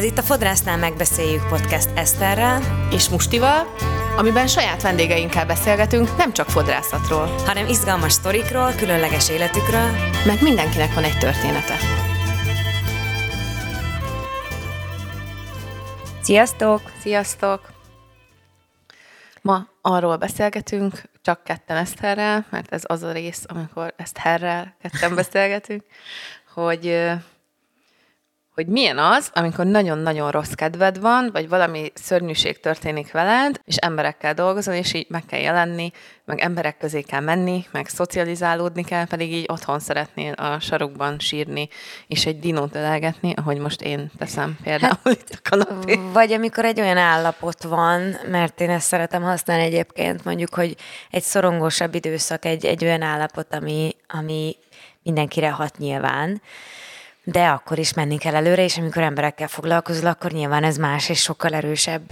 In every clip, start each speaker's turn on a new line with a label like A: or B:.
A: Ez itt a Fodrásznál megbeszéljük podcast Eszterrel
B: és Mustival, amiben saját vendégeinkkel beszélgetünk nem csak fodrászatról,
A: hanem izgalmas sztorikról, különleges életükről,
B: mert mindenkinek van egy története.
A: Sziasztok!
B: Sziasztok! Ma arról beszélgetünk, csak ketten Eszterrel, mert ez az a rész, amikor Eszterrel ketten beszélgetünk, hogy hogy milyen az, amikor nagyon-nagyon rossz kedved van, vagy valami szörnyűség történik veled, és emberekkel dolgozol, és így meg kell jelenni, meg emberek közé kell menni, meg szocializálódni kell, pedig így otthon szeretnél a sarokban sírni, és egy dinót ölelgetni, ahogy most én teszem például hát, itt a kanapé.
A: Vagy amikor egy olyan állapot van, mert én ezt szeretem használni egyébként, mondjuk, hogy egy szorongósabb időszak, egy, egy olyan állapot, ami, ami mindenkire hat nyilván, de akkor is menni kell előre, és amikor emberekkel foglalkozol, akkor nyilván ez más és sokkal erősebb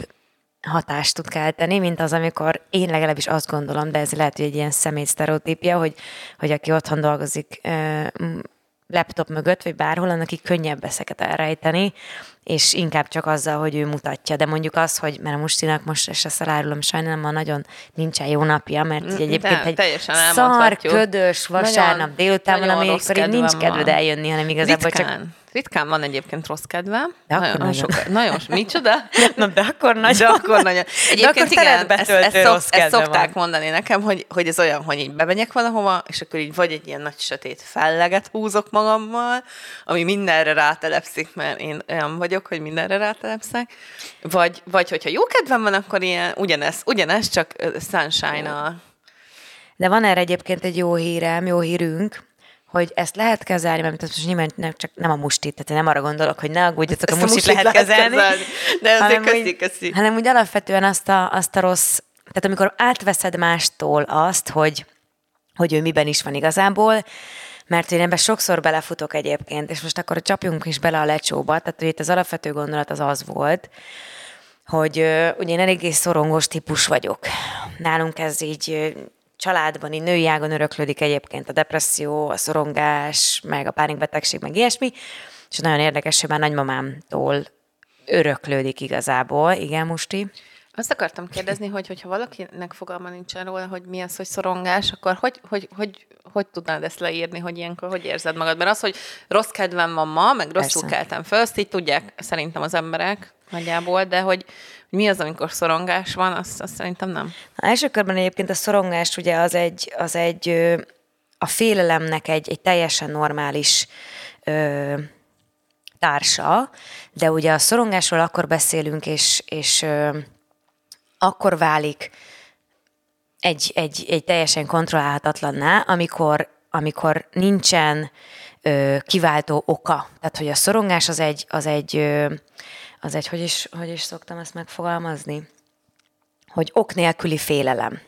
A: hatást tud kelteni, mint az, amikor én legalábbis azt gondolom, de ez lehet, hogy egy ilyen személy sztereotípia, hogy, hogy aki otthon dolgozik laptop mögött, vagy bárhol, annak így könnyebb ezeket elrejteni, és inkább csak azzal, hogy ő mutatja. De mondjuk az, hogy, mert a Mustinak most és ezt elárulom, sajnálom, ma nagyon nincsen jó napja, mert így egyébként De, egy szar, ködös vasárnap nagyon, délután valami, akkor így nincs kedved eljönni, hanem igazából
B: Ritkán. csak Ritkán van egyébként rossz kedvem. De nagyon, akkor nagyon. Sok, nagyon, micsoda?
A: Na, de akkor nagyon.
B: De akkor nagyon. Egyébként de akkor igen, ezt, ezt, szok, ezt szokták van. mondani nekem, hogy, hogy ez olyan, hogy így bemegyek valahova, és akkor így vagy egy ilyen nagy sötét felleget húzok magammal, ami mindenre rátelepszik, mert én olyan vagyok, hogy mindenre rátelepszek. Vagy, vagy hogyha jó kedvem van, akkor ilyen ugyanez, ugyanez csak sunshine-a.
A: De van erre egyébként egy jó hírem, jó hírünk, hogy ezt lehet kezelni, mert most nyilván nem, csak nem a mustit, tehát nem arra gondolok, hogy ne aggódjatok, a mustit, lehet, lehet kezelni. kezelni.
B: De azért hanem, köszi, köszi.
A: Hanem úgy alapvetően azt a, azt a rossz, tehát amikor átveszed mástól azt, hogy, hogy ő miben is van igazából, mert én ebben sokszor belefutok egyébként, és most akkor csapjunk is bele a lecsóba, tehát hogy itt az alapvető gondolat az az volt, hogy ugye én eléggé szorongos típus vagyok. Nálunk ez így családban, így női ágon öröklődik egyébként a depresszió, a szorongás, meg a pánikbetegség, meg ilyesmi, és nagyon érdekes, hogy már nagymamámtól öröklődik igazából. Igen, Musti?
B: Azt akartam kérdezni, hogy hogyha valakinek fogalma nincsen róla, hogy mi az, hogy szorongás, akkor hogy, hogy, hogy, hogy tudnád ezt leírni, hogy ilyenkor hogy érzed magad? Mert az, hogy rossz kedvem van ma, meg rosszul Persze. keltem föl, azt így tudják szerintem az emberek nagyjából, de hogy, mi az, amikor szorongás van, azt, azt szerintem nem.
A: Na, első körben egyébként a szorongás ugye az egy, az egy a félelemnek egy, egy teljesen normális ö, társa, de ugye a szorongásról akkor beszélünk, és, és ö, akkor válik egy, egy, egy teljesen kontrollálhatatlanná, amikor, amikor nincsen ö, kiváltó oka. Tehát, hogy a szorongás az egy, az egy ö, az egy, hogy is, hogy is szoktam ezt megfogalmazni? Hogy ok nélküli félelem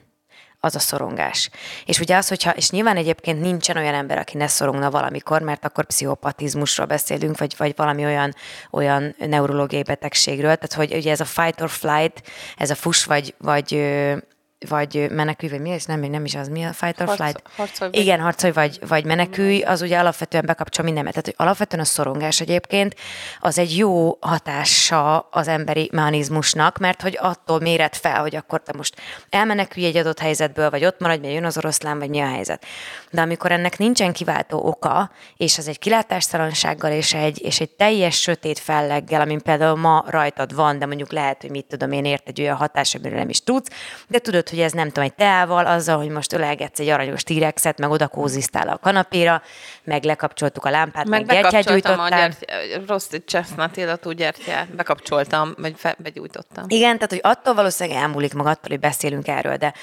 A: az a szorongás. És ugye az, hogyha, és nyilván egyébként nincsen olyan ember, aki ne szorongna valamikor, mert akkor pszichopatizmusról beszélünk, vagy, vagy valami olyan, olyan neurológiai betegségről, tehát hogy ugye ez a fight or flight, ez a fuss vagy, vagy vagy menekülj, vagy mi ez? Nem, nem is az, mi a fight or Harc, flight?
B: Harcolj
A: vagy. Igen, harcolj vagy, vagy menekülj, az ugye alapvetően bekapcsol mindenet. Tehát, hogy alapvetően a szorongás egyébként az egy jó hatása az emberi mechanizmusnak, mert hogy attól méret fel, hogy akkor te most elmenekülj egy adott helyzetből, vagy ott maradj, mert jön az oroszlán, vagy mi a helyzet. De amikor ennek nincsen kiváltó oka, és az egy kilátástalansággal, és egy, és egy teljes sötét felleggel, amin például ma rajtad van, de mondjuk lehet, hogy mit tudom én ért egy olyan hatás, amiről nem is tudsz, de tudod, hogy ez nem tudom, egy teával, azzal, hogy most ölelgetsz egy aranyos tírexet, meg oda kózisztál a kanapéra, meg lekapcsoltuk a lámpát, meg, meg gyertyát gyújtottál. a gyert,
B: rossz chestnut illatú gyertyát, bekapcsoltam, vagy fe, begyújtottam.
A: Igen, tehát hogy attól valószínűleg elmúlik meg attól, hogy beszélünk erről, de,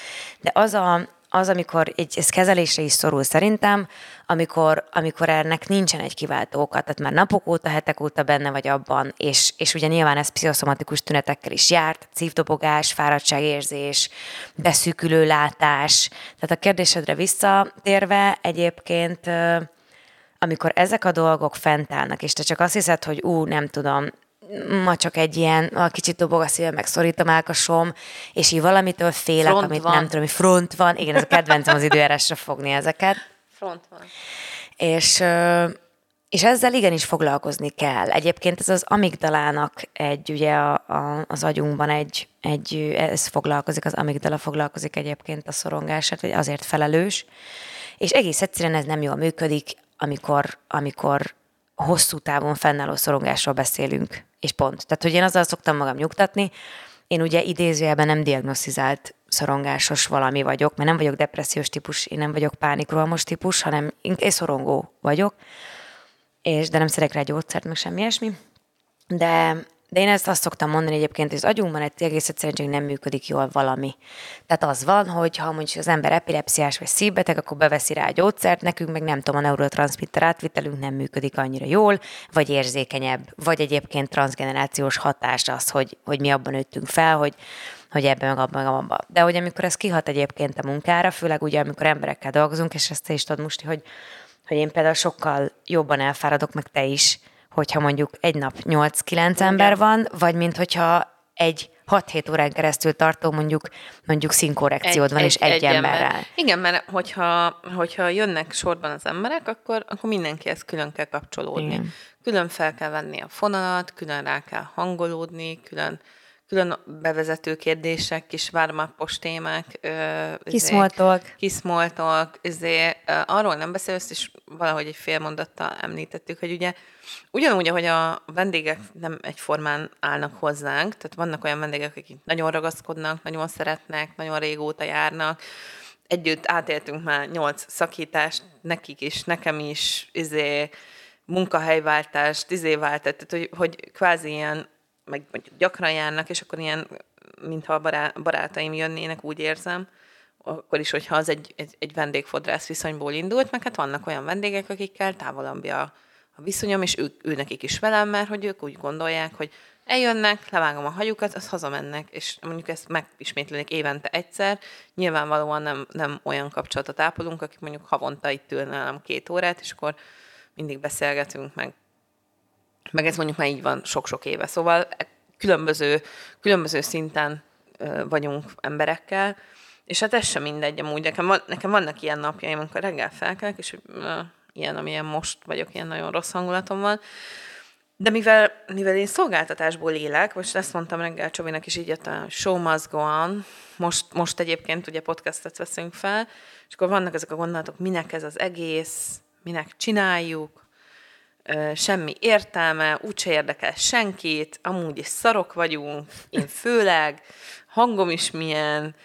A: de az a, az, amikor egy, ez kezelésre is szorul szerintem, amikor, amikor ennek nincsen egy kiváltó oka, tehát már napok óta, hetek óta benne vagy abban, és, és ugye nyilván ez pszichoszomatikus tünetekkel is járt, szívdobogás, fáradtságérzés, beszűkülő látás. Tehát a kérdésedre visszatérve egyébként amikor ezek a dolgok fent állnak, és te csak azt hiszed, hogy ú, nem tudom, ma csak egy ilyen, a kicsit dobog a szívem, meg a melkasom, és így valamitől félek, front amit van. nem tudom, hogy front van. Igen, ez a kedvencem az időjárásra fogni ezeket.
B: Front van.
A: És, és ezzel igenis foglalkozni kell. Egyébként ez az amigdalának egy, ugye a, a, az agyunkban egy, egy, ez foglalkozik, az amigdala foglalkozik egyébként a szorongását, hogy azért felelős, és egész egyszerűen ez nem jól működik, amikor, amikor hosszú távon fennálló szorongásról beszélünk, és pont. Tehát, hogy én azzal szoktam magam nyugtatni, én ugye idézőjelben nem diagnosztizált szorongásos valami vagyok, mert nem vagyok depressziós típus, én nem vagyok pánikrohamos típus, hanem én szorongó vagyok, és, de nem szeretek rá gyógyszert, meg semmi ilyesmi. De, de én ezt azt szoktam mondani egyébként, hogy az agyunkban egy egész egyszerűen csak nem működik jól valami. Tehát az van, hogy ha mondjuk az ember epilepsziás vagy szívbeteg, akkor beveszi rá a gyógyszert, nekünk meg nem tudom, a neurotranszmitter átvitelünk nem működik annyira jól, vagy érzékenyebb, vagy egyébként transgenerációs hatás az, hogy, hogy mi abban nőttünk fel, hogy, hogy ebben meg abban, meg abban. De hogy amikor ez kihat egyébként a munkára, főleg ugye amikor emberekkel dolgozunk, és ezt te is tudod, Musti, hogy hogy én például sokkal jobban elfáradok, meg te is, hogyha mondjuk egy nap 8-9 ember van, vagy mint hogyha egy 6-7 órán keresztül tartó mondjuk, mondjuk színkorrekciód egy, van, egy, és egy, egy emberrel. Ember.
B: Igen, mert hogyha, hogyha jönnek sorban az emberek, akkor, akkor mindenkihez külön kell kapcsolódni. Igen. Külön fel kell venni a fonalat, külön rá kell hangolódni, külön külön bevezető kérdések, kis vármappos témák.
A: Kiszmoltok.
B: Kiszmoltok. arról nem beszélsz, és valahogy egy fél mondattal említettük, hogy ugye ugyanúgy, ahogy a vendégek nem egyformán állnak hozzánk, tehát vannak olyan vendégek, akik nagyon ragaszkodnak, nagyon szeretnek, nagyon régóta járnak, együtt átéltünk már nyolc szakítást, nekik is, nekem is, izé, munkahelyváltást, izéváltást, tehát hogy, hogy kvázi ilyen meg mondjuk gyakran járnak, és akkor ilyen, mintha a barátaim jönnének, úgy érzem, akkor is, hogyha az egy, egy, egy vendégfodrász viszonyból indult, meg hát vannak olyan vendégek, akikkel távolabbi a, a viszonyom, és ők, ő nekik is velem, mert hogy ők úgy gondolják, hogy eljönnek, levágom a hajukat, az hazamennek, és mondjuk ezt megismétlenik évente egyszer. Nyilvánvalóan nem, nem olyan kapcsolatot ápolunk, akik mondjuk havonta itt ülne két órát, és akkor mindig beszélgetünk, meg meg ez mondjuk már így van sok-sok éve. Szóval különböző, különböző szinten vagyunk emberekkel, és hát ez sem mindegy, amúgy. Nekem, van, nekem vannak ilyen napjaim, amikor reggel felkelek, és ilyen, amilyen most vagyok, ilyen nagyon rossz hangulatom van, de mivel, mivel én szolgáltatásból élek, most ezt mondtam reggel Csobinak is így jött a show must go on, most, most egyébként ugye podcastet veszünk fel, és akkor vannak ezek a gondolatok, minek ez az egész, minek csináljuk, semmi értelme, úgyse érdekel senkit, amúgy is szarok vagyunk, én főleg, hangom is milyen,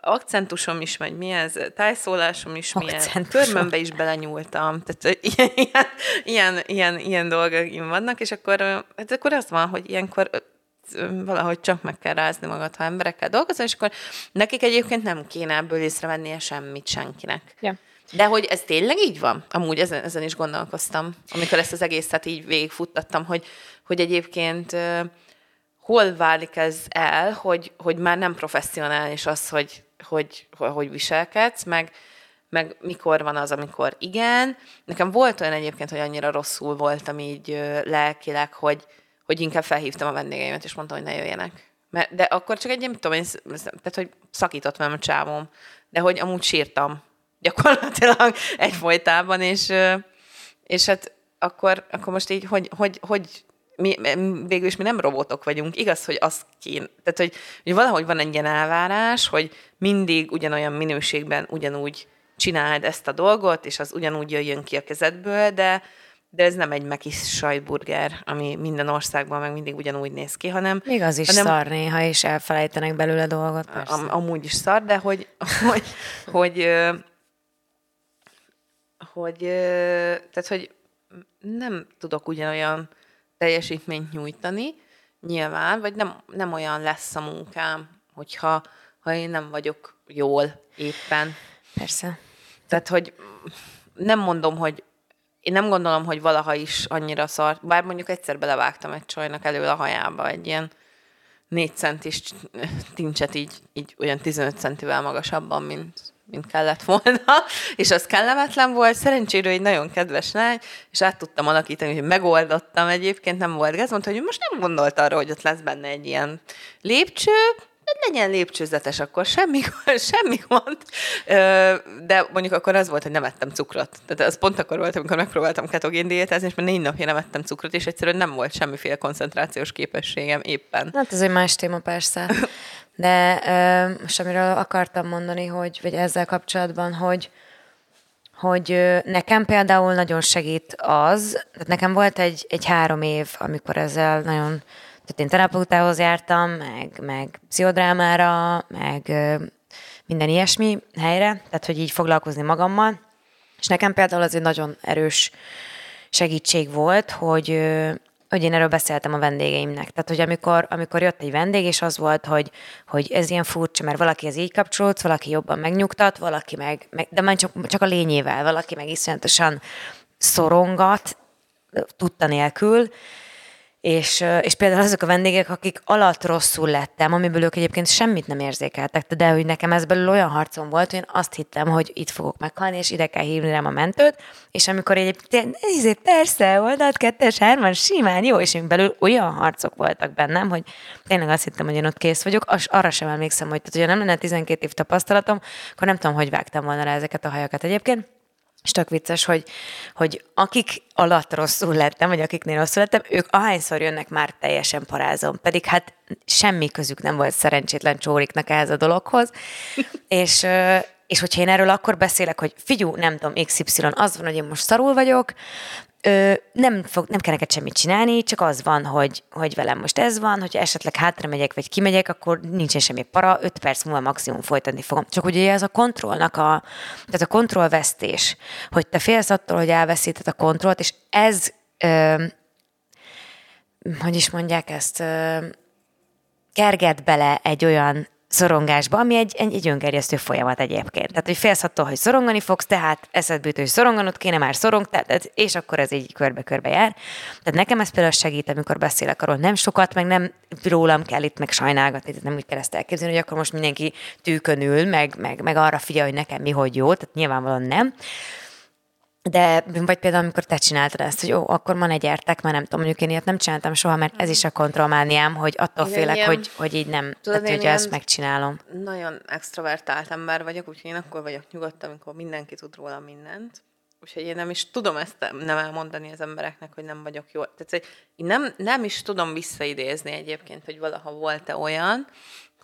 B: akcentusom is, vagy mi ez, tájszólásom is milyen, körmömbe is belenyúltam, tehát ilyen, ilyen, ilyen, ilyen, ilyen dolgok vannak, és akkor, hát akkor az van, hogy ilyenkor valahogy csak meg kell rázni magad, ha emberekkel dolgozol, és akkor nekik egyébként nem kéne ebből észrevennie semmit senkinek. Yeah. De hogy ez tényleg így van? Amúgy ezen, ezen is gondolkoztam, amikor ezt az egészet így végigfuttattam, hogy, hogy egyébként hol válik ez el, hogy, hogy már nem professzionális az, hogy, hogy, hogy viselkedsz, meg, meg mikor van az, amikor igen. Nekem volt olyan egyébként, hogy annyira rosszul voltam így uh, lelkileg, hogy, hogy inkább felhívtam a vendégeimet, és mondtam, hogy ne jöjjenek. De akkor csak egy, nem tudom, tehát, hogy szakított velem a csávom, de hogy amúgy sírtam gyakorlatilag egyfolytában, és, és hát akkor, akkor most így, hogy, hogy, hogy mi, végül is mi nem robotok vagyunk, igaz, hogy az kéne, tehát hogy, hogy valahogy van egy ilyen elvárás, hogy mindig ugyanolyan minőségben ugyanúgy csináld ezt a dolgot, és az ugyanúgy jöjjön ki a kezedből, de, de ez nem egy mekis sajtburger, ami minden országban meg mindig ugyanúgy néz ki, hanem...
A: Még az is hanem, szar néha, és elfelejtenek belőle dolgot.
B: Am, amúgy is szar, de hogy, hogy, hogy, hogy, tehát, hogy nem tudok ugyanolyan teljesítményt nyújtani, nyilván, vagy nem, nem olyan lesz a munkám, hogyha ha én nem vagyok jól éppen.
A: Persze.
B: Tehát, hogy nem mondom, hogy én nem gondolom, hogy valaha is annyira szar, bár mondjuk egyszer belevágtam egy csajnak elő a hajába egy ilyen négy centis tincset így, így olyan 15 centivel magasabban, mint mint kellett volna, és az kellemetlen volt. Szerencsére egy nagyon kedves lány, és át tudtam alakítani, hogy megoldottam egyébként, nem volt gáz. Mondta, hogy most nem gondolt arra, hogy ott lesz benne egy ilyen lépcső, legyen lépcsőzetes, akkor semmi, semmi gond. De mondjuk akkor az volt, hogy nem ettem cukrot. Tehát az pont akkor volt, amikor megpróbáltam ketogén diétázni, és már négy napja nem ettem cukrot, és egyszerűen nem volt semmiféle koncentrációs képességem éppen.
A: Hát ez egy más téma persze. De most amiről akartam mondani, hogy, vagy ezzel kapcsolatban, hogy, hogy nekem például nagyon segít az, tehát nekem volt egy, egy három év, amikor ezzel nagyon, tehát én terapeutához jártam, meg, meg pszichodrámára, meg minden ilyesmi helyre, tehát hogy így foglalkozni magammal, és nekem például az egy nagyon erős segítség volt, hogy hogy én erről beszéltem a vendégeimnek. Tehát, hogy amikor, amikor jött egy vendég, és az volt, hogy, hogy ez ilyen furcsa, mert valaki ez így kapcsolódsz, valaki jobban megnyugtat, valaki meg, meg de már csak, csak a lényével, valaki meg iszonyatosan szorongat, tudta nélkül, és, és például azok a vendégek, akik alatt rosszul lettem, amiből ők egyébként semmit nem érzékeltek, de hogy nekem ez belül olyan harcom volt, hogy én azt hittem, hogy itt fogok meghalni, és ide kell hívni rám a mentőt, és amikor egyébként, ezért persze, oldalt kettes, hárman, simán, jó, és én belül olyan harcok voltak bennem, hogy tényleg azt hittem, hogy én ott kész vagyok, az, arra sem emlékszem, hogy tehát, hogyha nem lenne 12 év tapasztalatom, akkor nem tudom, hogy vágtam volna rá ezeket a hajakat egyébként. És tök vicces, hogy, hogy akik alatt rosszul lettem, vagy akiknél rosszul lettem, ők ahányszor jönnek, már teljesen parázom. Pedig hát semmi közük nem volt szerencsétlen csóriknak ehhez a dologhoz. és, és hogyha én erről akkor beszélek, hogy figyú, nem tudom, XY, az van, hogy én most szarul vagyok, ö, nem, fog, nem kell neked semmit csinálni, csak az van, hogy, hogy velem most ez van, hogy esetleg hátra megyek, vagy kimegyek, akkor nincsen semmi para, öt perc múlva maximum folytatni fogom. Csak ugye ez a kontrollnak a, tehát a kontrollvesztés, hogy te félsz attól, hogy elveszíted a kontrollt, és ez, ö, hogy is mondják ezt, ö, kerget bele egy olyan szorongásba, ami egy, egy, egy öngerjesztő folyamat egyébként. Tehát, hogy félsz attól, hogy szorongani fogsz, tehát eszedbe jut, hogy szoronganod kéne, már szorong, tehát, és akkor ez így körbe-körbe jár. Tehát nekem ez például segít, amikor beszélek arról, nem sokat, meg nem rólam kell itt meg sajnálgatni, tehát nem úgy kell ezt elképzelni, hogy akkor most mindenki tűkön meg, meg, meg arra figyel, hogy nekem mi hogy jó, tehát nyilvánvalóan nem. De vagy például, amikor te csináltad ezt, hogy jó, akkor ma ne gyertek, mert nem tudom, mondjuk én ilyet nem csináltam soha, mert ez is a kontrollmániám, hogy attól Igen, félek, ilyen, hogy, hogy így nem, tudod, tehát, hogy ezt megcsinálom.
B: Nagyon extrovertált ember vagyok, úgyhogy én akkor vagyok nyugodt, amikor mindenki tud róla mindent. Úgyhogy én nem is tudom ezt nem elmondani az embereknek, hogy nem vagyok jó. Tehát én nem, nem is tudom visszaidézni egyébként, hogy valaha volt-e olyan,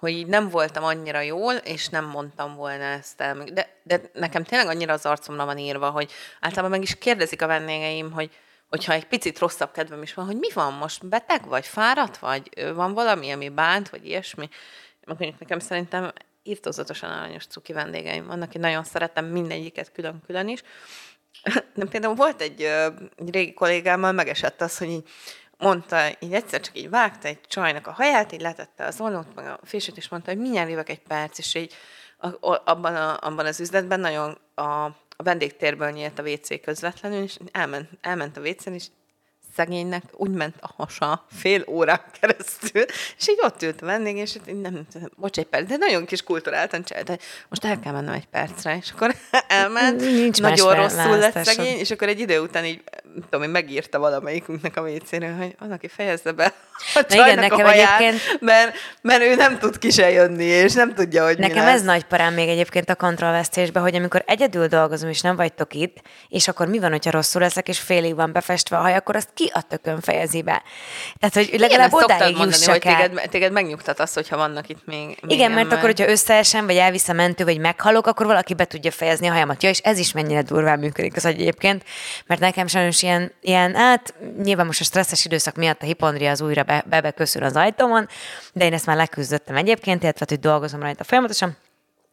B: hogy így nem voltam annyira jól, és nem mondtam volna ezt el. De, de nekem tényleg annyira az arcomra van írva, hogy általában meg is kérdezik a vendégeim, hogy hogyha egy picit rosszabb kedvem is van, hogy mi van most, beteg vagy, fáradt vagy, van valami, ami bánt, vagy ilyesmi. Mondjuk nekem szerintem írtózatosan aranyos cuki vendégeim vannak, én nagyon szeretem mindegyiket külön-külön is. De például volt egy, egy régi kollégámmal megesett az, hogy így mondta, így egyszer csak így vágta egy csajnak a haját, így letette az ollót, meg a fését, és mondta, hogy mindjárt jövök egy perc, és így abban, a, abban az üzletben nagyon a, a vendégtérből nyílt a WC közvetlenül, és elment, elment a WC-n, és szegénynek úgy ment a hasa fél órán keresztül, és így ott ült a vendég, és így nem, bocs, egy perc, de nagyon kis kulturáltan csinált, de most el kell mennem egy percre, és akkor elment, Nincs nagyon rosszul lett szegény, és akkor egy idő után így, tudom én, megírta valamelyikünknek a wc hogy van, aki fejezze be a Na igen, nekem a haját, egyébként... mert, mert ő nem tud ki se jönni, és nem tudja, hogy
A: Nekem ez nagy parám még egyébként a kontrollvesztésben, hogy amikor egyedül dolgozom, és nem vagytok itt, és akkor mi van, hogyha rosszul leszek, és félig van befestve a haj, akkor azt ki a tökön fejezi be. Tehát, hogy legalább Igen, odáig mondani,
B: hogy téged, téged megnyugtat az, hogyha vannak itt még, még
A: Igen, mert akkor, hogyha összeesem, vagy elvisz a mentő, vagy meghalok, akkor valaki be tudja fejezni a hajamat. Ja, és ez is mennyire durván működik az egyébként, mert nekem sajnos ilyen, ilyen hát nyilván most a stresszes időszak miatt a hipondria az újra be, az ajtómon, de én ezt már leküzdöttem egyébként, illetve hogy dolgozom rajta folyamatosan.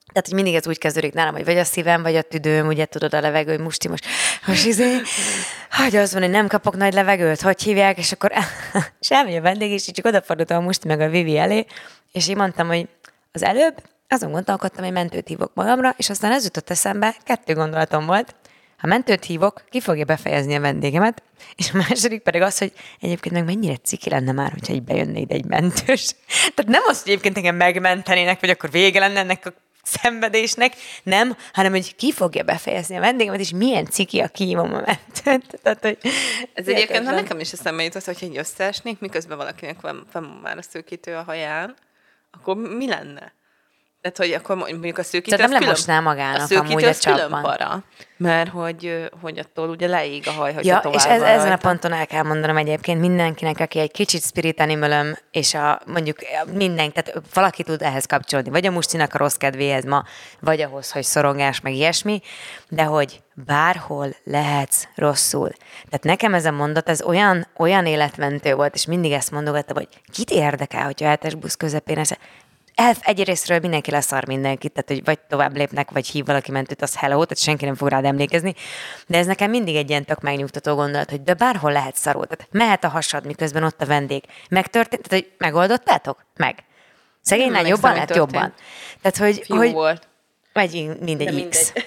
A: Tehát, hogy mindig ez úgy kezdődik nálam, hogy vagy a szívem, vagy a tüdőm, ugye tudod a levegő, hogy musti most, most izé, hogy az van, hogy nem kapok nagy levegőt, hogy hívják, és akkor semmi a vendég, így csak odafordultam a musti meg a Vivi elé, és így mondtam, hogy az előbb azon gondolkodtam, hogy mentőt hívok magamra, és aztán ez jutott eszembe, kettő gondolatom volt. Ha mentőt hívok, ki fogja befejezni a vendégemet, és a második pedig az, hogy egyébként meg mennyire ciki lenne már, hogyha így bejönne ide egy mentős. Tehát nem az, hogy egyébként engem megmentenének, vagy akkor vége lenne ennek a szenvedésnek, nem, hanem hogy ki fogja befejezni a vendégemet, és milyen ciki a kívom a mentőt. Tehát, hogy
B: Ez egyébként, ha nekem is eszembe jutott, hogy így összeesnék, miközben valakinek van, van már a szőkítő a haján, akkor mi lenne? Tehát, hogy akkor mondjuk a szűkítő
A: Szerintem
B: az külön-
A: lemosná magának
B: a szűkítő
A: amúgy a
B: külön
A: csapban.
B: para, mert hogy, hogy attól ugye leég a haj, hogyha
A: Ja, és ez, ezen a ponton el kell mondanom egyébként mindenkinek, aki egy kicsit spirit animalöm, és a, mondjuk minden, tehát valaki tud ehhez kapcsolódni, vagy a mustinak a rossz kedvéhez ma, vagy ahhoz, hogy szorongás, meg ilyesmi, de hogy bárhol lehetsz rosszul. Tehát nekem ez a mondat, ez olyan, olyan életmentő volt, és mindig ezt mondogatta, hogy kit érdekel, hogyha eltes busz közepén ez el, egyrésztről mindenki leszar mindenkit, tehát hogy vagy tovább lépnek, vagy hív valaki mentőt, az hello, tehát senki nem fog rád emlékezni. De ez nekem mindig egy ilyen tök megnyugtató gondolat, hogy de bárhol lehet szarul. Tehát mehet a hasad, miközben ott a vendég. Megtörtént, tehát hogy megoldottátok? Meg. Szegény lány jobban lett
B: történt.
A: jobban. Tehát, hogy,
B: Fiú
A: hogy
B: volt.
A: vagy mindegy,
B: De
A: X.
B: mindegy.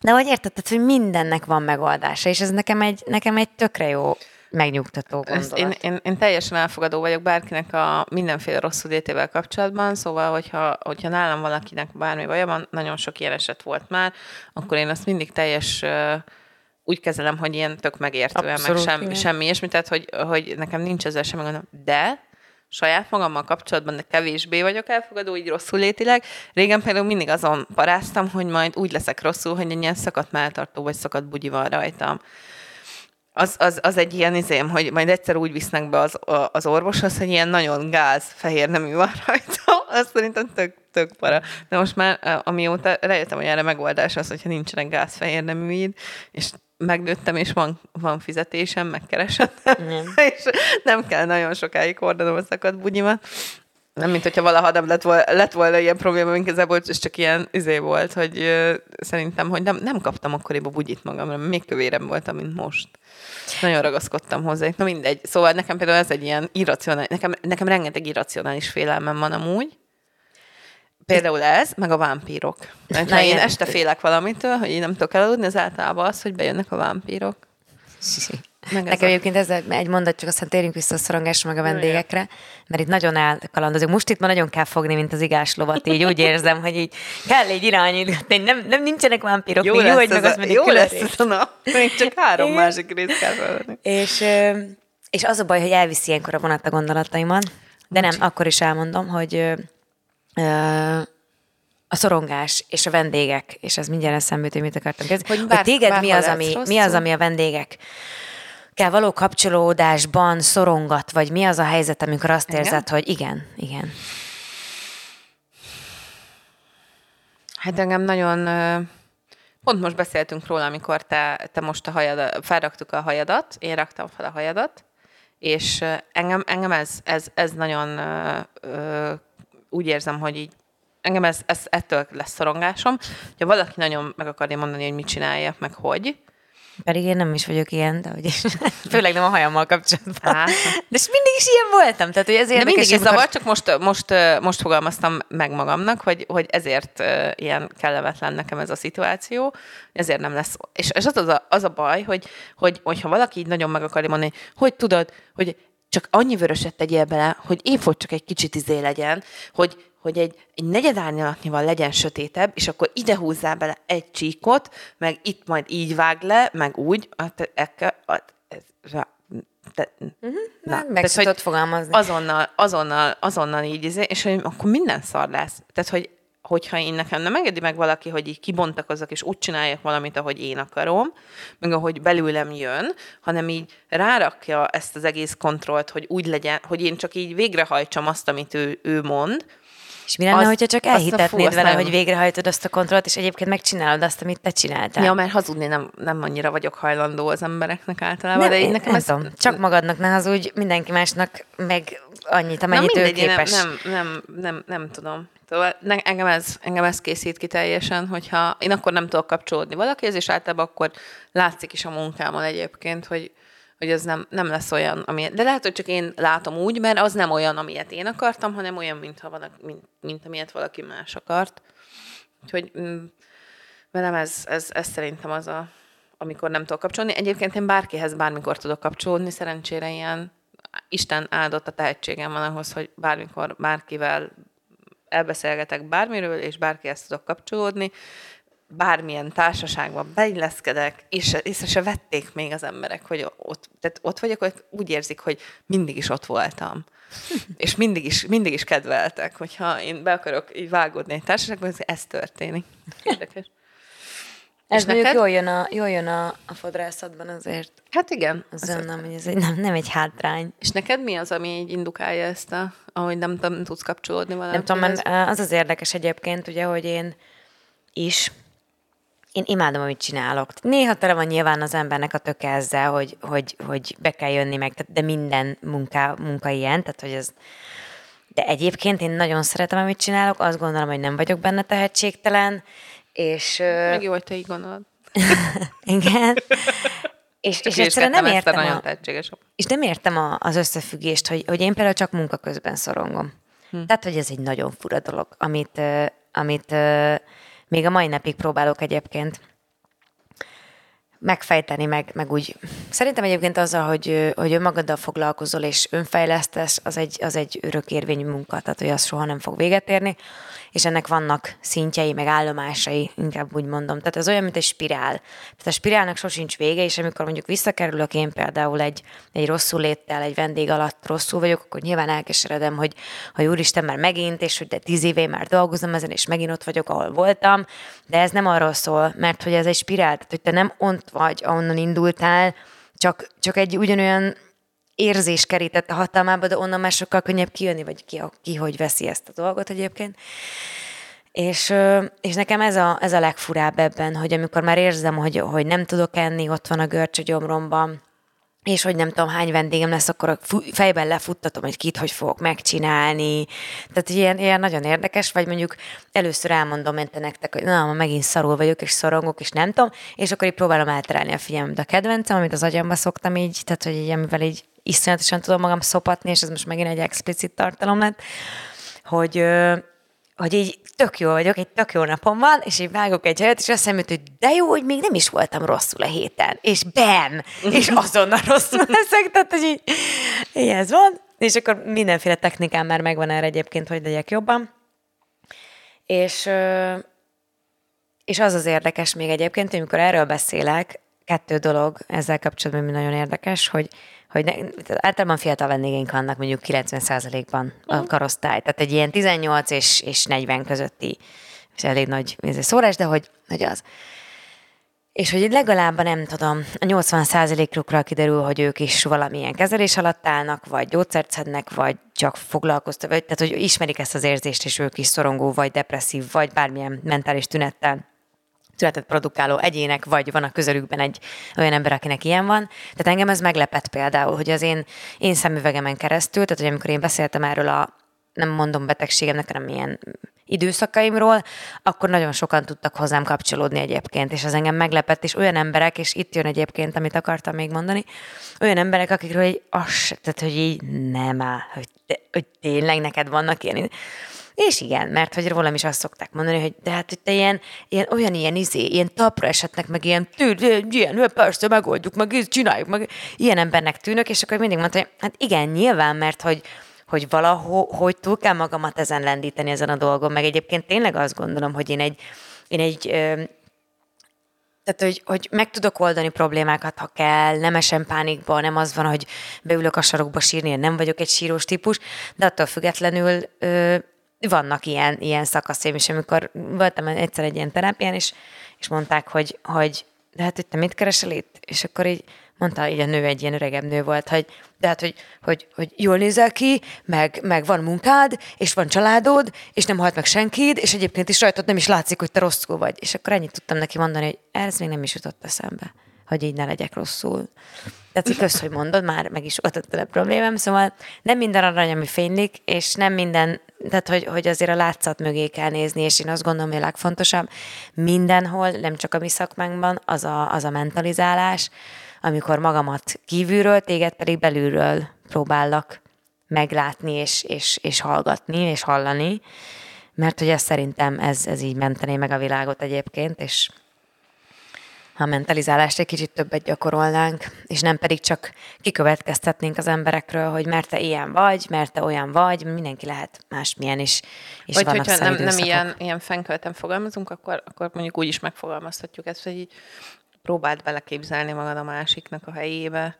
A: De hogy érted, tehát, hogy mindennek van megoldása, és ez nekem egy, nekem egy tökre jó megnyugtató
B: Ezt
A: gondolat.
B: én, én, én, teljesen elfogadó vagyok bárkinek a mindenféle rosszul létével kapcsolatban, szóval, hogyha, hogyha nálam valakinek bármi baja van, nagyon sok ilyen eset volt már, akkor én azt mindig teljes úgy kezelem, hogy ilyen tök megértően,
A: Abszolút,
B: meg sem,
A: igen.
B: semmi ilyesmi, tehát hogy, hogy nekem nincs ezzel semmi gondom. De saját magammal kapcsolatban, de kevésbé vagyok elfogadó, így rosszul létileg. Régen például mindig azon paráztam, hogy majd úgy leszek rosszul, hogy egy ilyen szakadt melltartó vagy szakadt bugyi van rajtam az, az, az egy ilyen izém, hogy majd egyszer úgy visznek be az, a- az orvoshoz, hogy ilyen nagyon gáz fehér nemű van rajta, az szerintem tök, tök para. De most már amióta rájöttem, hogy erre megoldás az, hogyha nincsenek gáz fehér neműid, és megnőttem, és van, van fizetésem, megkeresem, és nem kell nagyon sokáig hordanom a szakadt bugyimat. Nem, mint hogyha valaha nem lett volna, lett volna ilyen probléma, igazából, és csak ilyen izé volt, hogy ö, szerintem, hogy nem, nem kaptam akkoriban bugyit magamra, még kövérem voltam, mint most. Nagyon ragaszkodtam hozzá. Na mindegy. Szóval nekem például ez egy ilyen irracionális, nekem, nekem rengeteg irracionális félelmem van amúgy. Például ez, meg a vámpírok. Mert
A: Na,
B: én este félek valamitől, hogy én nem tudok elaludni, az általában az, hogy bejönnek a vámpírok. Meg
A: Nekem
B: a-
A: egyébként ez egy mondat, csak aztán térjünk vissza a szorongásra meg a vendégekre, mert itt nagyon elkalandozunk. Most itt ma nagyon kell fogni, mint az igás lovat, így úgy érzem, hogy így kell egy irányítgatni, nem, nem nincsenek vámpírok,
B: Jó
A: jó, hogy meg
B: ez,
A: azt
B: a,
A: mondjuk
B: jó lesz
A: rész.
B: ez a nap. Még csak három másik részt kell felvenni.
A: És, és az a baj, hogy elviszi ilyenkor a vonat a gondolataimat, de nem, akkor is elmondom, hogy a szorongás és a vendégek, és ez mindjárt eszembe jut, hogy mit akartam kezdeni,
B: Hogy bár-
A: hogy téged mi az, ami, mi az, ami a vendégek kell való kapcsolódásban szorongat, vagy mi az a helyzet, amikor azt
B: Igen?
A: érzed, hogy igen, igen.
B: Hát engem nagyon... Pont most beszéltünk róla, amikor te, te most a hajad, felraktuk a hajadat, én raktam fel a hajadat, és engem, engem ez, ez, ez nagyon úgy érzem, hogy így engem ez, ez ettől lesz szorongásom. Ha valaki nagyon meg akarja mondani, hogy mit csináljak, meg hogy,
A: Pedig én nem is vagyok ilyen, de hogy is, főleg nem a hajammal kapcsolatban.
B: Á.
A: De és mindig is ilyen voltam, tehát hogy ez
B: De mindig is zavar, csak most, most, most fogalmaztam meg magamnak, hogy, hogy ezért ilyen kellemetlen nekem ez a szituáció, ezért nem lesz. És, és az, az, a, az a baj, hogy, hogy, hogyha valaki így nagyon meg akarja mondani, hogy tudod, hogy csak annyi vöröset tegyél bele, hogy épp hogy csak egy kicsit izé legyen, hogy, hogy egy, egy negyed árnyalatnyival legyen sötétebb, és akkor ide húzzál bele egy csíkot, meg itt majd így vág le, meg úgy, hát, hát, ez, rá- te,
A: Na, meg
B: tehát, hogy
A: tudod fogalmazni.
B: azonnal, azonnal, azonnal így, izé, és hogy akkor minden szar lesz. Tehát, hogy hogyha én nekem nem engedi meg valaki, hogy így kibontakozzak, és úgy csináljak valamit, ahogy én akarom, meg ahogy belőlem jön, hanem így rárakja ezt az egész kontrollt, hogy úgy legyen, hogy én csak így végrehajtsam azt, amit ő, ő mond,
A: És mi lenne,
B: Az-
A: hogyha csak
B: azt a
A: elhitetnéd
B: fú,
A: vele,
B: nem.
A: hogy végrehajtod azt a kontrollt, és egyébként megcsinálod azt, amit te csináltál?
B: Ja, mert hazudni nem, nem annyira vagyok hajlandó az embereknek általában,
A: nem,
B: de én
A: én
B: nekem
A: nem
B: ez...
A: tudom. Csak magadnak ne hazudj, mindenki másnak meg annyit, amennyit
B: Na
A: ő
B: mindegy, én
A: képes.
B: Nem, nem, nem, nem, nem tudom. Szóval ne, engem, ez, engem ez készít ki teljesen, hogyha én akkor nem tudok kapcsolódni valakihez, és általában akkor látszik is a munkámon egyébként, hogy, hogy ez nem, nem lesz olyan, ami, de lehet, hogy csak én látom úgy, mert az nem olyan, amilyet én akartam, hanem olyan, mintha van, mint, mint amilyet valaki más akart. Úgyhogy mm, velem ez, ez, ez szerintem az a, amikor nem tudok kapcsolódni. Egyébként én bárkihez bármikor tudok kapcsolódni, szerencsére ilyen Isten áldott a tehetségem van ahhoz, hogy bármikor bárkivel elbeszélgetek bármiről, és bárkihez tudok kapcsolódni. Bármilyen társaságban beilleszkedek, és észre se vették még az emberek, hogy ott, tehát ott vagyok, hogy úgy érzik, hogy mindig is ott voltam. és mindig is, mindig is kedveltek, hogyha én be akarok így vágódni egy társaságban, ez történik. Érdekes.
A: Ez mondjuk neked? jól jön, a, jól jön a, a fodrászatban azért.
B: Hát igen.
A: Az nem, hogy ez egy, nem, nem egy hátrány.
B: És neked mi az, ami így indukálja ezt, a, ahogy nem, nem tudsz kapcsolódni valami?
A: Nem tudom, az az érdekes egyébként, ugye, hogy én is, én imádom, amit csinálok. Néha tele van nyilván az embernek a töke ezzel, hogy, hogy, hogy be kell jönni meg, de minden munka, munka ilyen, tehát hogy ez... De egyébként én nagyon szeretem, amit csinálok, azt gondolom, hogy nem vagyok benne tehetségtelen, és...
B: Meg jó, hogy te így gondolod.
A: Igen. és, és egyszerűen nem értem, a, és nem értem a, az összefüggést, hogy, hogy én például csak munka közben szorongom. Hm. Tehát, hogy ez egy nagyon fura dolog, amit, amit még a mai napig próbálok egyébként megfejteni, meg, meg úgy. Szerintem egyébként azzal, hogy, hogy önmagaddal foglalkozol és önfejlesztesz, az egy, az egy örökérvényű munka, tehát hogy az soha nem fog véget érni és ennek vannak szintjei, meg állomásai, inkább úgy mondom. Tehát ez olyan, mint egy spirál. Tehát a spirálnak sosincs vége, és amikor mondjuk visszakerülök én például egy, egy rosszul léttel, egy vendég alatt rosszul vagyok, akkor nyilván elkeseredem, hogy, hogy úristen már megint, és hogy de tíz éve már dolgozom ezen, és megint ott vagyok, ahol voltam, de ez nem arról szól, mert hogy ez egy spirál, tehát hogy te nem ont vagy, ahonnan indultál, csak, csak egy ugyanolyan érzés kerítette hatalmába, de onnan már sokkal könnyebb kijönni, vagy ki, ki hogy veszi ezt a dolgot egyébként. És, és nekem ez a, ez a legfurább ebben, hogy amikor már érzem, hogy, hogy nem tudok enni, ott van a görcs a gyomromban, és hogy nem tudom, hány vendégem lesz, akkor fejben lefuttatom, hogy kit hogy fogok megcsinálni. Tehát ilyen, ilyen nagyon érdekes, vagy mondjuk először elmondom mente nektek, hogy na, ma megint szarul vagyok, és szorongok, és nem tudom, és akkor így próbálom elterelni a figyelmet. De a kedvencem, amit az agyamba szoktam így, tehát hogy így, amivel így iszonyatosan tudom magam szopatni, és ez most megint egy explicit tartalom lett, hogy, hogy így tök jó vagyok, egy tök jó napom van, és így vágok egy helyet, és azt hiszem, hogy de jó, hogy még nem is voltam rosszul a héten, és bem, és azonnal rosszul leszek, tehát hogy így, így ez van, és akkor mindenféle technikám már megvan erre egyébként, hogy legyek jobban. És, és az az érdekes még egyébként, hogy amikor erről beszélek, kettő dolog ezzel kapcsolatban, ami nagyon érdekes, hogy hogy ne, általában fiatal vendégeink vannak mondjuk 90%-ban a mhm. karosztály, tehát egy ilyen 18 és, és 40 közötti, és elég nagy ez szórás, de hogy, hogy az. És hogy legalább nem tudom, a 80%-ukra kiderül, hogy ők is valamilyen kezelés alatt állnak, vagy gyógyszert szednek, vagy csak foglalkoztak, vagy, tehát hogy ismerik ezt az érzést, és ők is szorongó, vagy depresszív, vagy bármilyen mentális tünettel született produkáló egyének, vagy van a közelükben egy olyan ember, akinek ilyen van. Tehát engem ez meglepett például, hogy az én, én szemüvegemen keresztül, tehát hogy amikor én beszéltem erről a nem mondom betegségemnek, hanem ilyen időszakaimról, akkor nagyon sokan tudtak hozzám kapcsolódni egyébként, és az engem meglepett, és olyan emberek, és itt jön egyébként, amit akartam még mondani, olyan emberek, akikről egy, az, tehát hogy így nem áll, hogy, hogy tényleg neked vannak ilyen és igen, mert hogy rólam is azt szokták mondani, hogy de hát hogy te ilyen, ilyen olyan ilyen izé, ilyen tapra esetnek, meg ilyen, tűr, ilyen, persze, megoldjuk, meg csináljuk, meg ilyen embernek tűnök, és akkor mindig mondta, hogy hát igen, nyilván, mert hogy, hogy valahogy hogy túl kell magamat ezen lendíteni ezen a dolgon, meg egyébként tényleg azt gondolom, hogy én egy, én egy tehát, hogy, hogy meg tudok oldani problémákat, ha kell, nem esem pánikba, nem az van, hogy beülök a sarokba sírni, én nem vagyok egy sírós típus, de attól függetlenül ö, vannak ilyen, ilyen szakaszaim is, amikor voltam egyszer egy ilyen terápián, és, és mondták, hogy, hogy de hát hogy te mit keresel itt? És akkor így mondta, így a nő egy ilyen öregebb nő volt, hogy de hát, hogy, hogy, hogy jól nézel ki, meg, meg van munkád, és van családod, és nem halt meg senkid, és egyébként is rajtad nem is látszik, hogy te rosszul vagy. És akkor ennyit tudtam neki mondani, hogy ez még nem is jutott eszembe, hogy így ne legyek rosszul. Tehát, hogy kösz, hogy mondod, már meg is oldott a problémám, szóval nem minden arany, ami fénylik, és nem minden, tehát, hogy, hogy azért a látszat mögé kell nézni, és én azt gondolom, hogy a legfontosabb mindenhol, nem csak a mi szakmánkban, az a, az a mentalizálás, amikor magamat kívülről, téged pedig belülről próbállak meglátni, és, és, és hallgatni, és hallani, mert hogy ez szerintem ez, ez így mentené meg a világot egyébként, és a mentalizálást egy kicsit többet gyakorolnánk, és nem pedig csak kikövetkeztetnénk az emberekről, hogy mert te ilyen vagy, mert te olyan vagy, mindenki lehet másmilyen is, és
B: Vagy
A: vannak
B: hogyha nem, nem ilyen, ilyen fenkölten fogalmazunk, akkor, akkor mondjuk úgy is megfogalmazhatjuk ezt, hogy így próbáld beleképzelni magad a másiknak a helyébe.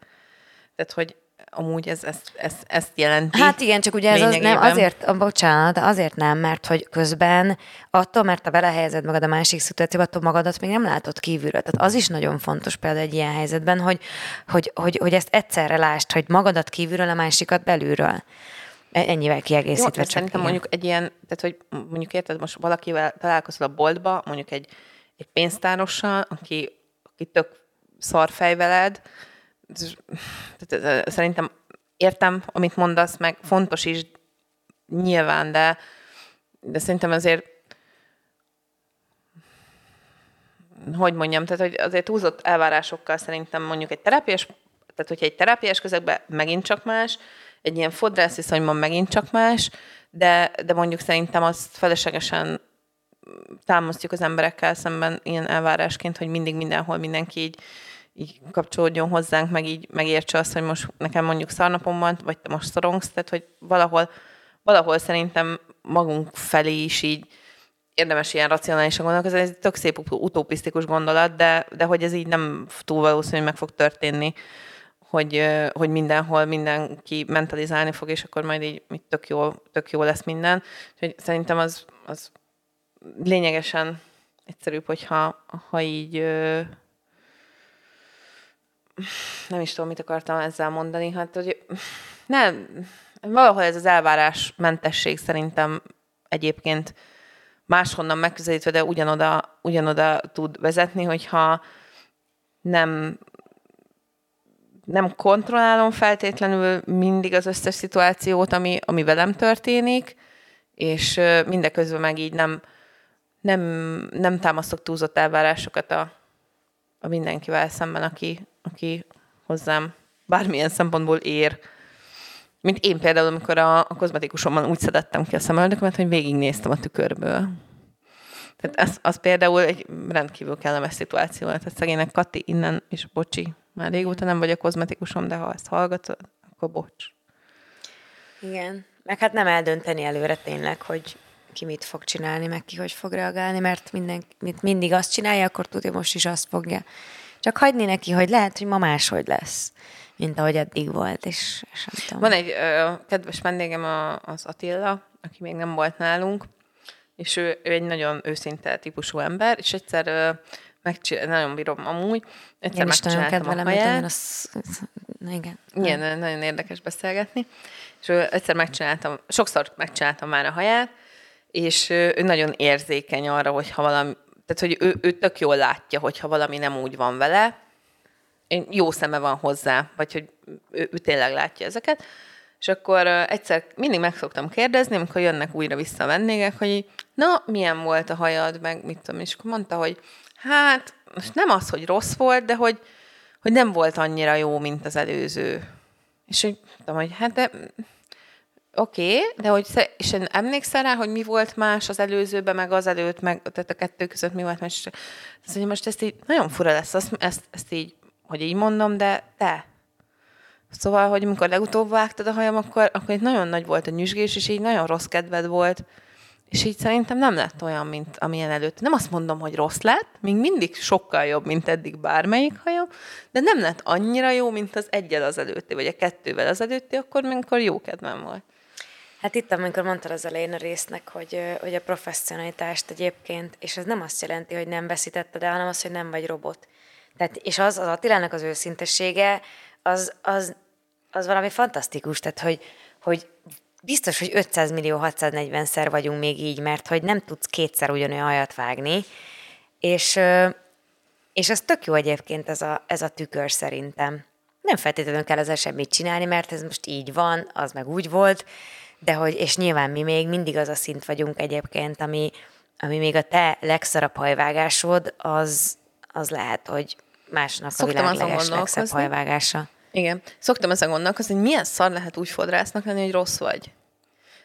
B: Tehát, hogy amúgy ez, ezt, ezt, ezt jelenti.
A: Hát igen, csak ugye ez az nem, azért, ah, bocsánat, azért nem, mert hogy közben attól, mert te belehelyezed magad a másik szituációba, attól magadat még nem látod kívülről. Tehát az is nagyon fontos például egy ilyen helyzetben, hogy, hogy, hogy, hogy ezt egyszerre lásd, hogy magadat kívülről, a másikat belülről. E- Ennyivel
B: Jó,
A: kiegészítve
B: de
A: csak.
B: szerintem
A: igen.
B: mondjuk egy ilyen, tehát hogy mondjuk érted, most valakivel találkozol a boltba, mondjuk egy, egy pénztárossal, aki, aki tök szarfej veled, szerintem értem, amit mondasz, meg fontos is nyilván, de, de szerintem azért hogy mondjam, tehát hogy azért túlzott elvárásokkal szerintem mondjuk egy terápiás, tehát hogyha egy terápiás közegben megint csak más, egy ilyen fodrász viszonyban megint csak más, de, de mondjuk szerintem azt feleslegesen támasztjuk az emberekkel szemben ilyen elvárásként, hogy mindig mindenhol mindenki így, így kapcsolódjon hozzánk, meg így megértse azt, hogy most nekem mondjuk szarnapom van, vagy te most szorongsz, tehát hogy valahol, valahol szerintem magunk felé is így érdemes ilyen racionálisan gondolkozni, ez egy tök szép ut- utopisztikus gondolat, de, de hogy ez így nem túl valószínű, hogy meg fog történni, hogy, hogy mindenhol mindenki mentalizálni fog, és akkor majd így így tök jó, tök jó lesz minden. Úgyhogy szerintem az, az lényegesen egyszerűbb, hogyha ha így nem is tudom, mit akartam ezzel mondani, hát hogy nem, valahol ez az elvárás mentesség szerintem egyébként máshonnan megközelítve, de ugyanoda, ugyanoda tud vezetni, hogyha nem nem kontrollálom feltétlenül mindig az összes szituációt, ami, ami velem történik, és mindeközben meg így nem, nem, nem támasztok túlzott elvárásokat a, a mindenkivel szemben, aki, aki hozzám bármilyen szempontból ér. Mint én például, amikor a, a kozmetikusomban úgy szedettem ki a szemöldökömet, hogy végignéztem a tükörből. Tehát ez, az például egy rendkívül kellemes szituáció volt. Tehát szegénynek Kati innen, és bocsi, már régóta nem vagy a kozmetikusom, de ha ezt hallgatod, akkor bocs.
A: Igen. Meg hát nem eldönteni előre tényleg, hogy ki mit fog csinálni, meg ki hogy fog reagálni, mert minden, mit mindig azt csinálja, akkor tudja, most is azt fogja. Csak hagyni neki, hogy lehet, hogy ma máshogy lesz, mint ahogy eddig volt, és, és nem tudom.
B: Van egy ö, kedves vendégem, a, az Attila, aki még nem volt nálunk, és ő, ő egy nagyon őszinte típusú ember, és egyszer ö, megcsinál, nagyon bírom amúgy, egyszer
A: Én is nagyon
B: a
A: kedvelem, hogy
B: haját.
A: olyan az... Igen.
B: Igen, nagyon érdekes beszélgetni. És ő egyszer megcsináltam, sokszor megcsináltam már a haját, és ő nagyon érzékeny arra, hogyha valami, tehát hogy ő, ő tök jól látja, hogyha valami nem úgy van vele, jó szeme van hozzá, vagy hogy ő, ő tényleg látja ezeket. És akkor egyszer mindig meg szoktam kérdezni, amikor jönnek újra vissza a vendégek, hogy na, milyen volt a hajad, meg mit tudom, és akkor mondta, hogy hát, most nem az, hogy rossz volt, de hogy, hogy nem volt annyira jó, mint az előző. És úgy mondtam, hogy hát de oké, okay, de hogy és én emlékszel rá, hogy mi volt más az előzőben, meg az előtt, meg tehát a kettő között mi volt más. Azt mondja, most ezt így nagyon fura lesz, azt, ezt, ezt így, hogy így mondom, de te. Szóval, hogy amikor legutóbb vágtad a hajam, akkor, akkor itt nagyon nagy volt a nyüzsgés, és így nagyon rossz kedved volt. És így szerintem nem lett olyan, mint amilyen előtt. Nem azt mondom, hogy rossz lett, még mindig sokkal jobb, mint eddig bármelyik hajam, de nem lett annyira jó, mint az egyel az előtti, vagy a kettővel az előtti, akkor, amikor jó kedvem volt.
A: Hát itt, amikor mondtad az elején a résznek, hogy, hogy a professzionalitást egyébként, és ez nem azt jelenti, hogy nem veszítetted el, hanem az, hogy nem vagy robot. Tehát, és az, az Attilának az őszintessége, az, az, az valami fantasztikus, tehát, hogy, hogy biztos, hogy 500 millió 640-szer vagyunk még így, mert hogy nem tudsz kétszer ugyanolyan hajat vágni, és, és az tök jó egyébként ez a, ez a tükör szerintem. Nem feltétlenül kell ezzel semmit csinálni, mert ez most így van, az meg úgy volt, de hogy, és nyilván mi még mindig az a szint vagyunk egyébként, ami, ami még a te legszarabb hajvágásod, az, az lehet, hogy másnak
B: Szoktam
A: a világ leges, legszebb hajvágása.
B: Igen. Szoktam ezen gondolkozni, hogy milyen szar lehet úgy fodrásznak lenni, hogy rossz vagy.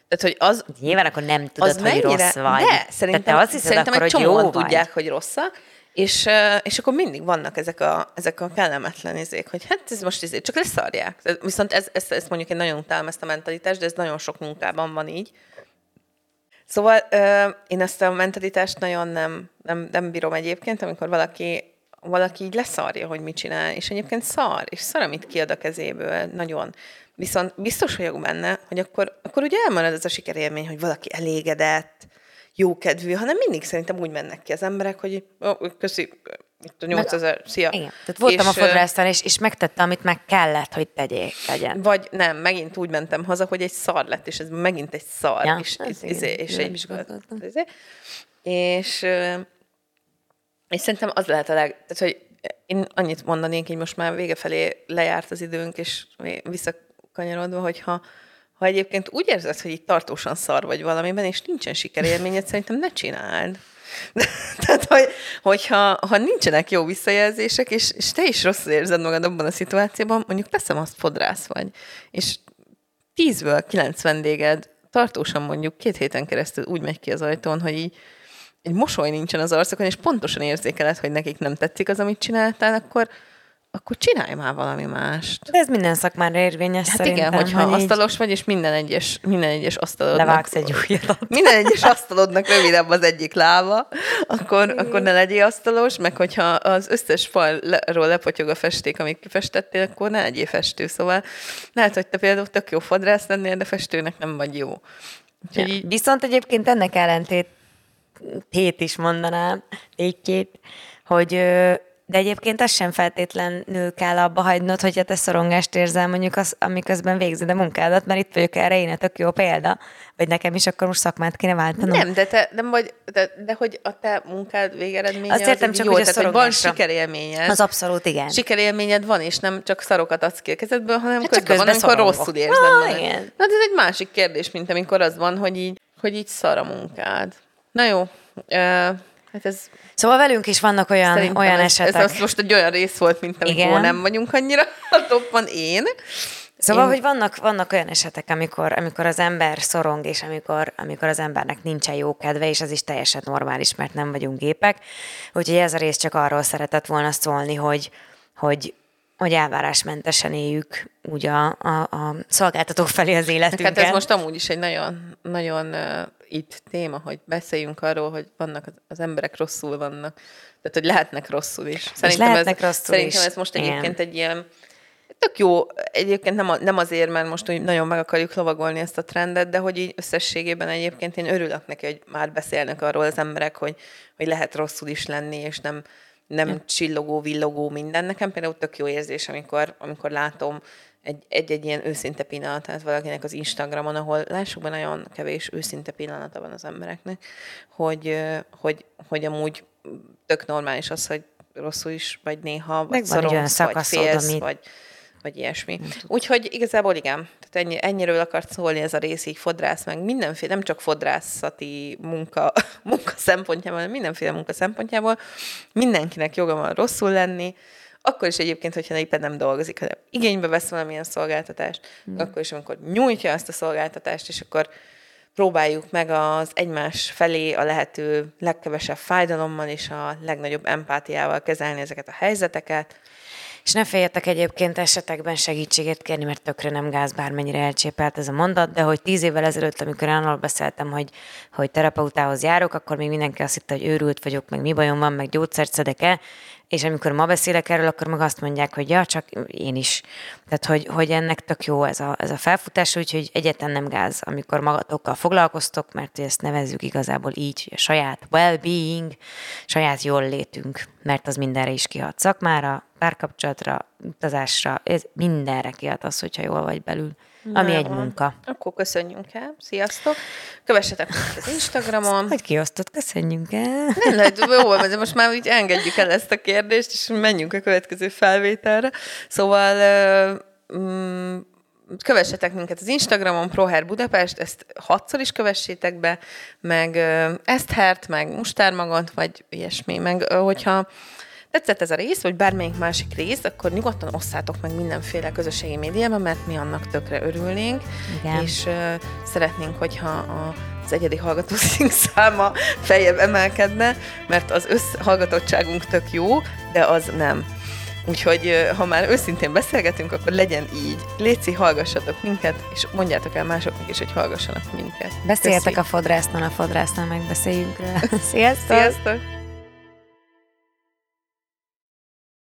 B: Tehát, hogy az,
A: Nyilván akkor nem tudod,
B: az
A: hogy rossz vagy.
B: De szerintem,
A: Tehát te azt hiszed
B: szerintem
A: akkor,
B: egy csomóan tudják,
A: vagy.
B: hogy rosszak, És, és akkor mindig vannak ezek a, ezek a kellemetlen izék, hogy hát ez most izé, csak leszarják. Viszont ez, ez, ez mondjuk én nagyon utálom ezt a mentalitást, de ez nagyon sok munkában van így. Szóval én ezt a mentalitást nagyon nem, nem, nem bírom egyébként, amikor valaki valaki így leszarja, hogy mit csinál, és egyébként szar, és szar, amit kiad a kezéből, nagyon. Viszont biztos vagyok benne, hogy akkor, akkor ugye elmarad ez a sikerélmény, hogy valaki elégedett, jókedvű, hanem mindig szerintem úgy mennek ki az emberek, hogy oh, köszi, itt a 8000, szia.
A: Igen. Tehát voltam és, a fodrásztán, és, és megtette, amit meg kellett, hogy tegyék, tegyen.
B: Vagy nem, megint úgy mentem haza, hogy egy szar lett, és ez megint egy szar.
A: Ja,
B: és,
A: ez
B: és,
A: igen,
B: és, egy,
A: is gondoltam.
B: és, és szerintem az lehet a leg... Tehát, hogy én annyit mondanék, hogy most már vége felé lejárt az időnk, és visszakanyarodva, hogyha ha egyébként úgy érzed, hogy itt tartósan szar vagy valamiben, és nincsen sikerélményed, szerintem ne csináld. Tehát, hogy, hogyha ha nincsenek jó visszajelzések, és, és te is rosszul érzed magad abban a szituációban, mondjuk teszem azt fodrász vagy, és tízből kilenc vendéged tartósan mondjuk két héten keresztül úgy megy ki az ajtón, hogy így egy mosoly nincsen az arcokon, és pontosan érzékeled, hogy nekik nem tetszik az, amit csináltál, akkor, akkor csinálj már valami mást.
A: De ez minden szakmára érvényes
B: Hát
A: szerintem.
B: igen, hogyha
A: hogy így
B: asztalos vagy, és minden egyes, minden egyes asztalodnak...
A: Levágsz egy újat.
B: Minden egyes asztalodnak rövidebb az egyik lába, akkor, akkor ne legyél asztalos, meg hogyha az összes falról lepotyog a festék, amit kifestettél, akkor ne legyél festő. Szóval lehet, hogy te például tök jó fodrász lennél, de festőnek nem vagy jó. Úgyhogy így,
A: Viszont egyébként ennek ellentét tét is mondanám, tétjét, hogy de egyébként ez sem feltétlenül kell abba hagynod, hogyha te szorongást érzel mondjuk, az, amiközben végzed a munkádat, mert itt vagyok erre én a tök jó példa, vagy nekem is akkor most szakmát kéne váltanom.
B: nem, de, te, nem vagy, de, de hogy a te munkád végeredménye
A: Azt értem, csak
B: jó,
A: hogy a
B: tehát, hogy van sikerélményed.
A: Az abszolút igen.
B: Sikerélményed van, és nem csak szarokat adsz ki a kezedből, hanem
A: Hát
B: közben,
A: csak
B: van, amikor
A: szorongok.
B: rosszul érzed
A: Ah,
B: magad.
A: igen.
B: Na, de ez egy másik kérdés, mint amikor az van, hogy így, hogy így szar a munkád. Na jó, uh, hát ez
A: Szóval velünk is vannak olyan, olyan
B: ez,
A: esetek.
B: ez az most egy olyan rész volt, mint amikor nem vagyunk annyira a topban én.
A: Szóval,
B: Én-
A: hogy vannak, vannak olyan esetek, amikor, amikor az ember szorong, és amikor, amikor az embernek nincsen jó kedve, és az is teljesen normális, mert nem vagyunk gépek. Úgyhogy ez a rész csak arról szeretett volna szólni, hogy, hogy, hogy elvárásmentesen éljük úgy a, a, a szolgáltatók felé az életünket.
B: Hát ez most amúgy is egy nagyon, nagyon uh, itt téma, hogy beszéljünk arról, hogy vannak az, emberek rosszul vannak. Tehát, hogy lehetnek rosszul is.
A: lehetnek
B: ez,
A: rosszul
B: szerintem
A: is.
B: ez most
A: Igen.
B: egyébként egy ilyen tök jó, egyébként nem, a, nem azért, mert most úgy nagyon meg akarjuk lovagolni ezt a trendet, de hogy így összességében egyébként én örülök neki, hogy már beszélnek arról az emberek, hogy, hogy lehet rosszul is lenni, és nem, nem ja. csillogó, villogó minden. Nekem például tök jó érzés, amikor, amikor látom egy, egy-egy ilyen őszinte pillanatát valakinek az Instagramon, ahol lássuk be, nagyon kevés őszinte pillanata van az embereknek, hogy, hogy, hogy amúgy tök normális az, hogy rosszul is vagy néha, vagy
A: Meg
B: szorongsz, vagy félsz,
A: amit-
B: vagy, vagy ilyesmi. Úgyhogy igazából igen, tehát ennyi, ennyiről akart szólni ez a rész, így fodrász meg mindenféle, nem csak fodrászati munka, munka szempontjából, hanem mindenféle munka szempontjából. Mindenkinek joga van rosszul lenni, akkor is egyébként, hogyha éppen nem dolgozik, hanem igénybe vesz valamilyen szolgáltatást, mm. akkor is, amikor nyújtja azt a szolgáltatást, és akkor próbáljuk meg az egymás felé a lehető legkevesebb fájdalommal és a legnagyobb empátiával kezelni ezeket a helyzeteket.
A: És ne féljetek egyébként esetekben segítséget kérni, mert tökre nem gáz, bármennyire elcsépelt ez a mondat, de hogy tíz évvel ezelőtt, amikor arról beszéltem, hogy, hogy terapeutához járok, akkor még mindenki azt hitte, hogy őrült vagyok, meg mi bajom van, meg gyógyszert szedek-e, és amikor ma beszélek erről, akkor meg azt mondják, hogy ja, csak én is. Tehát, hogy, hogy ennek tök jó ez a, ez a felfutás, úgyhogy egyetlen nem gáz, amikor magatokkal foglalkoztok, mert ezt nevezzük igazából így, a saját well-being, saját jól létünk, mert az mindenre is kihat szakmára, párkapcsolatra, utazásra, ez mindenre kihat az, hogyha jól vagy belül, ami
B: Na
A: egy munka.
B: Akkor köszönjünk el. Sziasztok! Kövessetek az Instagramon.
A: Hogy kiosztott, köszönjünk el.
B: Nem lehet, jó, de most már úgy engedjük el ezt a kérdést, és menjünk a következő felvételre. Szóval mm, kövessetek minket az Instagramon, Proher Budapest, ezt hatszor is kövessétek be, meg Eszthert, meg Mustármagot, vagy ilyesmi, meg hogyha tetszett ez a rész, vagy bármelyik másik rész, akkor nyugodtan osszátok meg mindenféle közösségi médiában, mert mi annak tökre örülnénk,
A: Igen.
B: és uh, szeretnénk, hogyha a az egyedi hallgatószink száma feljebb emelkedne, mert az összhallgatottságunk tök jó, de az nem. Úgyhogy ha már őszintén beszélgetünk, akkor legyen így. Léci, hallgassatok minket, és mondjátok el másoknak is, hogy hallgassanak minket.
A: Beszéltek Köszi. a fodrásznál, a fodrásznál megbeszéljünk rá. Sziasztok!
B: Sziasztok!